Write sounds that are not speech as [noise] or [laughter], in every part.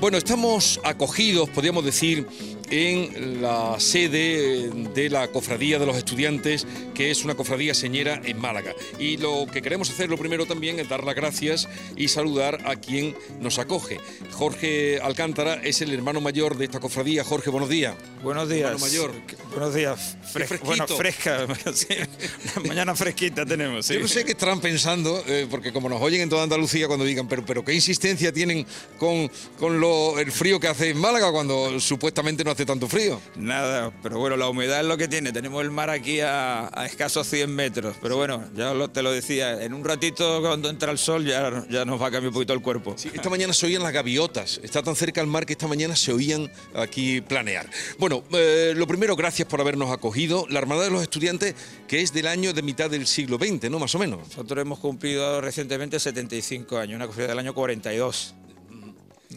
Bueno, estamos acogidos, podríamos decir, en la sede de la Cofradía de los Estudiantes, que es una cofradía señera en Málaga. Y lo que queremos hacer lo primero también es dar las gracias y saludar a quien nos acoge. Jorge Alcántara es el hermano mayor de esta cofradía. Jorge, buenos días. Buenos días. Hermano mayor. Buenos días. bueno, fresca. [laughs] [laughs] mañana fresquita tenemos. Sí. Yo no sé qué estarán pensando, eh, porque como nos oyen en toda Andalucía cuando digan, pero, pero qué insistencia tienen con, con lo, el frío que hace en Málaga cuando supuestamente no hace tanto frío. Nada, pero bueno, la humedad es lo que tiene. Tenemos el mar aquí a, escasos 100 metros. Pero bueno, ya te lo decía, en un ratito cuando entra el sol ya, ya nos va a cambiar un poquito el cuerpo. esta mañana se oían las gaviotas. Está tan cerca el mar que esta mañana se oían aquí planear. Bueno, eh, lo primero, gracias por habernos acogido. La Armada de los Estudiantes, que es del año de mitad del siglo XX, ¿no? Más o menos. Nosotros hemos cumplido recientemente 75 años, una cofradía del año 42.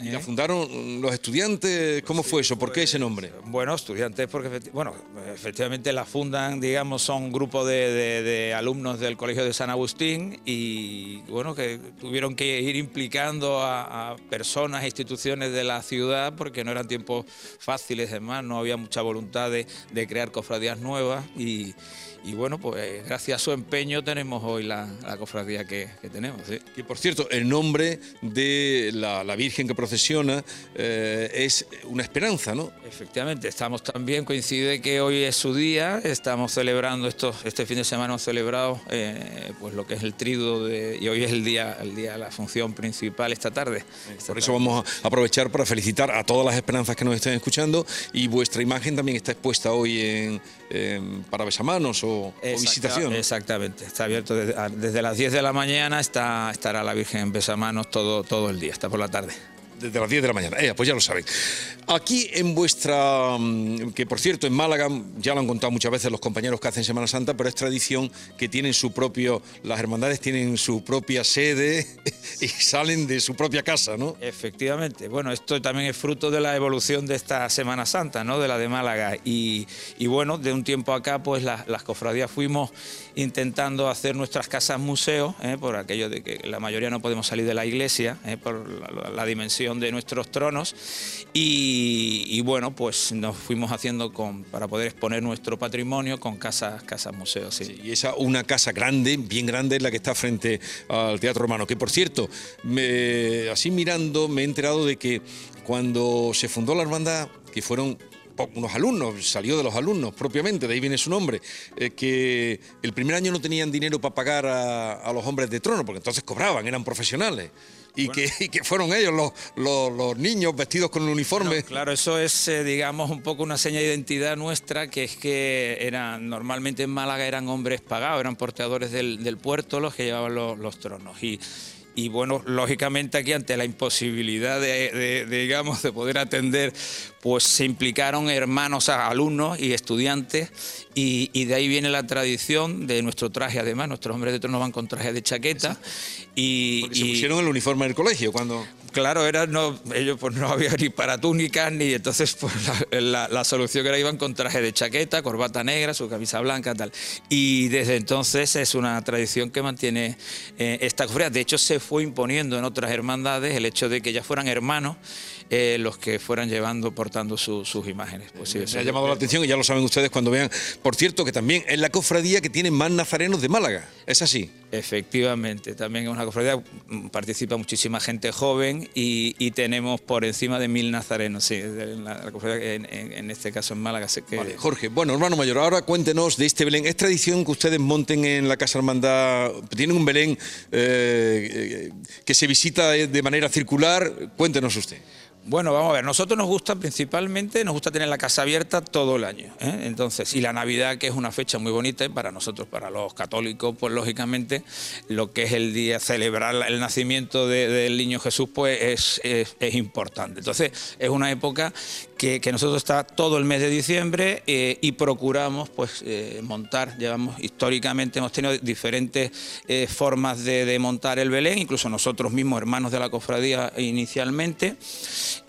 ¿Y la fundaron los estudiantes? ¿Cómo fue eso? ¿Por qué ese nombre? Bueno, estudiantes porque bueno, efectivamente la fundan, digamos, son un grupo de, alumnos del Colegio de San Agustín y bueno, que tuvieron que ir implicando a, personas e instituciones de la ciudad porque no eran tiempos fáciles, además, no había mucha voluntad de, de crear cofradías nuevas y y bueno, pues gracias a su empeño tenemos hoy la, cofradía que, tenemos. Y por cierto, el nombre de la, Virgen que procesiona eh, es una esperanza, ¿no? Efectivamente, estamos también, coincide que hoy es su día, estamos celebrando, esto, este fin de semana hemos celebrado eh, pues lo que es el trido de, y hoy es el día, el día, la función principal esta tarde. por eso vamos a aprovechar para felicitar a todas las esperanzas que nos estén escuchando y vuestra imagen también está expuesta hoy en, para besamanos o, visitación. Exactamente, está abierto desde, las 10 de la mañana, está, estará la Virgen en besamanos todo, todo el día, hasta por la tarde desde las 10 de la mañana. Eh, pues ya lo saben. Aquí en vuestra, mm, que por cierto en Málaga, ya lo han contado muchas veces los compañeros que hacen Semana Santa, pero es tradición que tienen su propio, las hermandades tienen su propia sede [laughs] y salen de su propia casa, ¿no? Efectivamente. Bueno, esto también es fruto de la evolución de esta Semana Santa, ¿no? De la de Málaga. Y, bueno, de un tiempo acá, pues las cofradías fuimos intentando hacer nuestras casas museos, ¿eh? por aquello de que la mayoría no podemos salir de la iglesia, ¿eh? por la dimensión de nuestros tronos y, bueno, pues nos fuimos haciendo con, para poder exponer nuestro patrimonio con casas, casas museos. y esa una casa grande, bien grande, es la que está frente al Teatro Romano, que por cierto, me, así mirando me he enterado de que cuando se fundó la hermandad, que fueron unos alumnos, salió de los alumnos propiamente, de ahí viene su nombre, eh, que el primer año no tenían dinero para pagar a, los hombres de trono, porque entonces cobraban, eran profesionales. Y, que, que, fueron ellos los, los, niños vestidos con el uniforme. claro, eso es, eh, digamos, un poco una seña de identidad nuestra, que es que eran, normalmente en Málaga eran hombres pagados, eran porteadores del, del puerto los que llevaban los, los tronos. Y y bueno, lógicamente aquí ante la imposibilidad de, digamos, de poder atender, pues se implicaron hermanos, alumnos y estudiantes y, de ahí viene la tradición de nuestro traje, además, nuestros hombres de trono van con traje de chaqueta. Y, se pusieron el uniforme del colegio cuando... Claro, era, no, ellos pues no había ni para túnicas, ni entonces pues la, solución era iban con traje de chaqueta, corbata negra, su camisa blanca, tal. Y desde entonces es una tradición que mantiene eh, esta cofradía. De hecho, se fue imponiendo en otras hermandades el hecho de que ya fueran hermanos eh, los que fueran llevando, portando sus imágenes. Pues sí, Me ha llamado la atención y ya lo saben ustedes cuando vean. Por cierto, que también es la cofradía que tiene más nazarenos de Málaga. ¿Es así? Efectivamente, también es una cofradía, mm, participa muchísima gente joven y, tenemos por encima de mil nazarenos, sí, la, cofradía en, este caso en Málaga. Vale, Jorge, bueno, hermano mayor, ahora cuéntenos de este Belén. ¿Es tradición que ustedes monten en la Casa Hermandad? ¿Tienen un Belén eh, que se visita de manera circular? Cuéntenos usted. Bueno, vamos a ver, nosotros nos gusta principalmente, nos gusta tener la casa abierta todo el año. ¿eh? Entonces, y la Navidad, que es una fecha muy bonita para nosotros, para los católicos, pues lógicamente, lo que es el día, celebrar el nacimiento del niño Jesús, pues es, importante. Entonces, es una época que, nosotros está todo el mes de diciembre eh, y procuramos pues eh, montar, llevamos históricamente, hemos tenido diferentes formas de, de montar el Belén, incluso nosotros mismos, hermanos de la cofradía inicialmente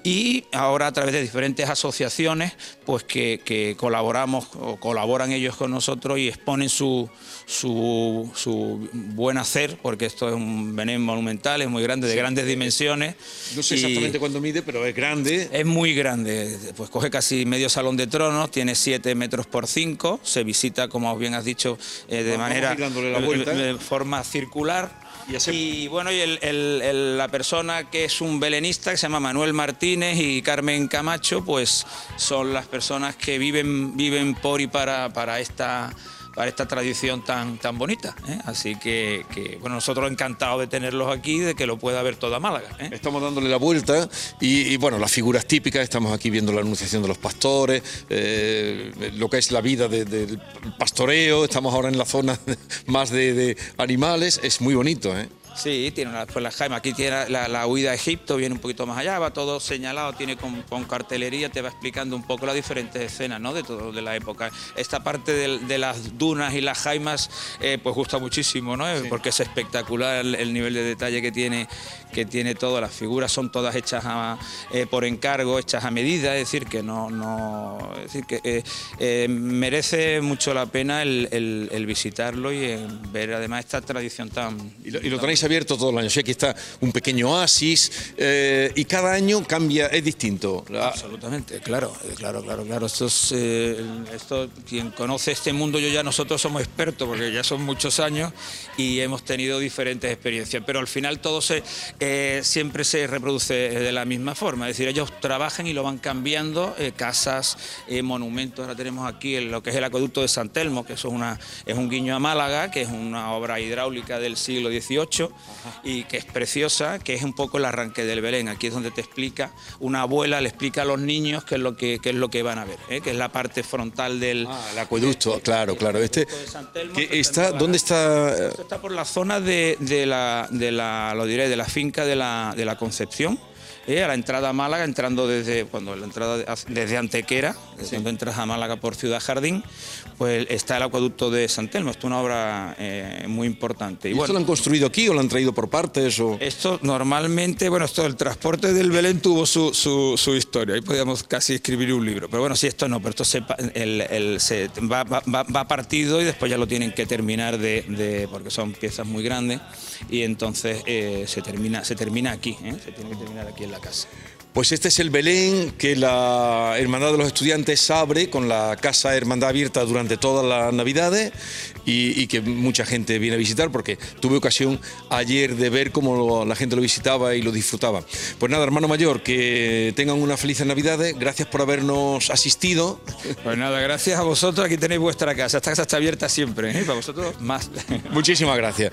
y ahora a través de diferentes asociaciones pues que, que colaboramos o colaboran ellos con nosotros y exponen su, su, su buen hacer, porque esto es un Belén monumental, es muy grande, de grandes dimensiones. No sé exactamente cuándo mide, pero es grande. Es muy grande, pues coge casi medio salón de tronos, tiene 7 metros por 5, se visita, como bien has dicho, eh, de manera vuelta. de forma circular. Y bueno, y el- el- la persona que es un belenista, que se llama Manuel Martínez y Carmen Camacho, pues son las personas que viven, viven por y para, para esta para esta tradición tan, tan bonita. ¿eh? Así que, bueno, nosotros encantados de tenerlos aquí, de que lo pueda ver toda Málaga. ¿eh? Estamos dándole la vuelta y, bueno, las figuras típicas, estamos aquí viendo la anunciación de los pastores, eh, lo que es la vida de- del pastoreo, estamos ahora en la zona [laughs] más de, de animales, es muy bonito. Sí, tiene una, pues la Jaime, aquí tiene la, la huida a Egipto, viene un poquito más allá, va todo señalado, tiene con, con cartelería, te va explicando un poco las diferentes escenas ¿no? de todo de la época. Esta parte del- de, las dunas y las jaimas, eh, pues gusta muchísimo, ¿no? porque es espectacular el, el nivel de detalle que tiene, que tiene todo. Las figuras son todas hechas a- eh, por encargo, hechas a medida, es decir, que no, no es decir, que eh, merece mucho la pena el, el- el visitarlo y ver además esta tradición tan Y lo, y lo tenéis abierto todo el año. Sí, aquí está un pequeño oasis eh, y cada año cambia, es distinto. Absolutamente, claro, claro, claro, claro. Esto es, eh, esto, quien conoce este mundo, yo ya nosotros somos expertos porque ya son muchos años y hemos tenido diferentes experiencias, pero al final todo se, eh, siempre se reproduce de la misma forma, es decir, ellos trabajan y lo van cambiando, casas, monumentos, ahora tenemos aquí lo que es el acueducto de San Telmo, que eso es, una, es un guiño a Málaga, que es una obra hidráulica del siglo XVIII y que es preciosa, que es un poco el arranque del Belén. Aquí es donde te explica, una abuela le explica a los niños qué es lo que, qué es lo que van a ver, ¿eh? que es la parte frontal del... Ah, el acueducto, claro, claro. Este, Telmo, que está, ¿Dónde está? Esto está por la zona de, de la, de la, lo diré, de la finca de la, de la Concepción. ¿Eh? a la entrada a Málaga, entrando desde cuando la entrada de- desde Antequera, es cuando entras a Málaga por Ciudad Jardín, pues está el acueducto de San Telmo. Esto es una obra eh, muy importante. ¿Y Y esto bueno, lo han construido aquí o lo han traído por partes? O... esto normalmente, bueno, esto el transporte del Belén tuvo su, su, su historia, ahí podíamos casi escribir un libro, pero bueno, si esto no, pero esto se, pa- el- el- se va, va- va- va partido y después ya lo tienen que terminar de, de- porque son piezas muy grandes y entonces eh, se, termina, se termina aquí, ¿eh? se tiene que terminar aquí en la casa. Pues este es el Belén que la Hermandad de los Estudiantes abre con la Casa Hermandad abierta durante todas las Navidades y, y que mucha gente viene a visitar porque tuve ocasión ayer de ver cómo lo- la gente lo visitaba y lo disfrutaba. Pues nada, hermano mayor, que tengan unas felices Navidades. Gracias por habernos asistido. Pues nada, gracias a vosotros, aquí tenéis vuestra casa, esta casa está abierta siempre, ¿eh? para vosotros más. Muchísimas gracias.